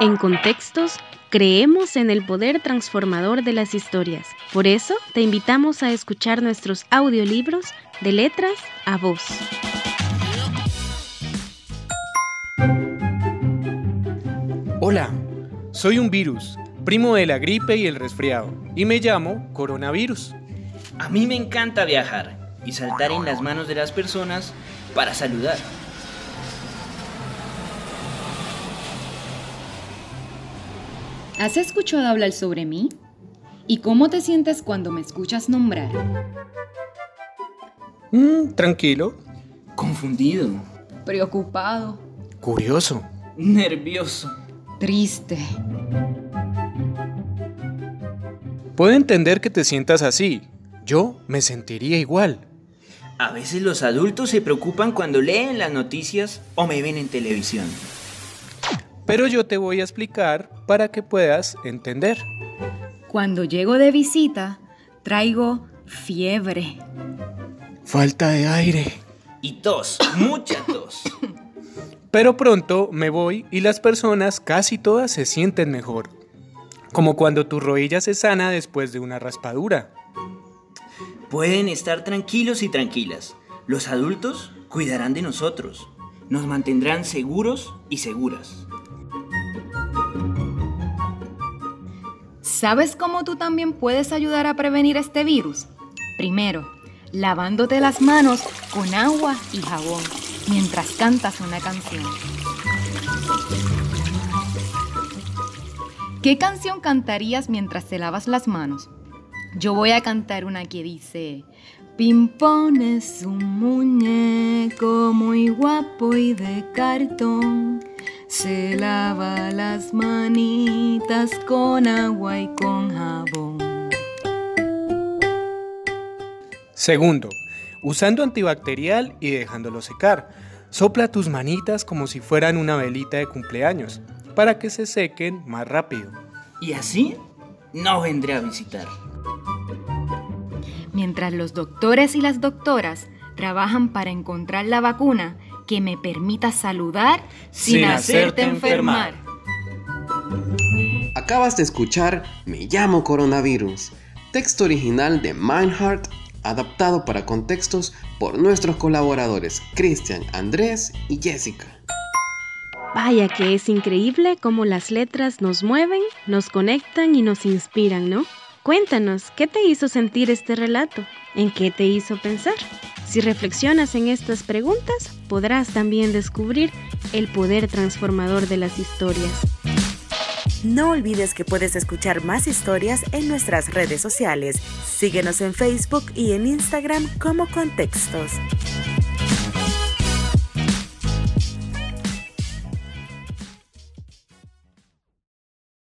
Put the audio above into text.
En contextos, creemos en el poder transformador de las historias. Por eso, te invitamos a escuchar nuestros audiolibros de letras a voz. Hola, soy un virus, primo de la gripe y el resfriado, y me llamo coronavirus. A mí me encanta viajar y saltar en las manos de las personas para saludar. ¿Has escuchado hablar sobre mí? ¿Y cómo te sientes cuando me escuchas nombrar? Mm, tranquilo. Confundido. Preocupado. Curioso. Nervioso. Triste. Puedo entender que te sientas así. Yo me sentiría igual. A veces los adultos se preocupan cuando leen las noticias o me ven en televisión. Pero yo te voy a explicar para que puedas entender. Cuando llego de visita, traigo fiebre. Falta de aire. Y tos, mucha tos. Pero pronto me voy y las personas casi todas se sienten mejor. Como cuando tu rodilla se sana después de una raspadura. Pueden estar tranquilos y tranquilas. Los adultos cuidarán de nosotros. Nos mantendrán seguros y seguras. ¿Sabes cómo tú también puedes ayudar a prevenir este virus? Primero, lavándote las manos con agua y jabón mientras cantas una canción. ¿Qué canción cantarías mientras te lavas las manos? Yo voy a cantar una que dice, Pimpón es un muñeco muy guapo y de cartón. Se lava las manitas con agua y con jabón. Segundo, usando antibacterial y dejándolo secar. Sopla tus manitas como si fueran una velita de cumpleaños, para que se sequen más rápido. Y así no vendré a visitar. Mientras los doctores y las doctoras trabajan para encontrar la vacuna que me permita saludar sin, Sin hacerte hacerte enfermar. Acabas de escuchar Me llamo coronavirus, texto original de Mindheart, adaptado para contextos por nuestros colaboradores Cristian, Andrés y Jessica. Vaya que es increíble cómo las letras nos mueven, nos conectan y nos inspiran, ¿no? Cuéntanos, ¿qué te hizo sentir este relato? ¿En qué te hizo pensar? Si reflexionas en estas preguntas, podrás también descubrir el poder transformador de las historias. No olvides que puedes escuchar más historias en nuestras redes sociales. Síguenos en Facebook y en Instagram como Contextos.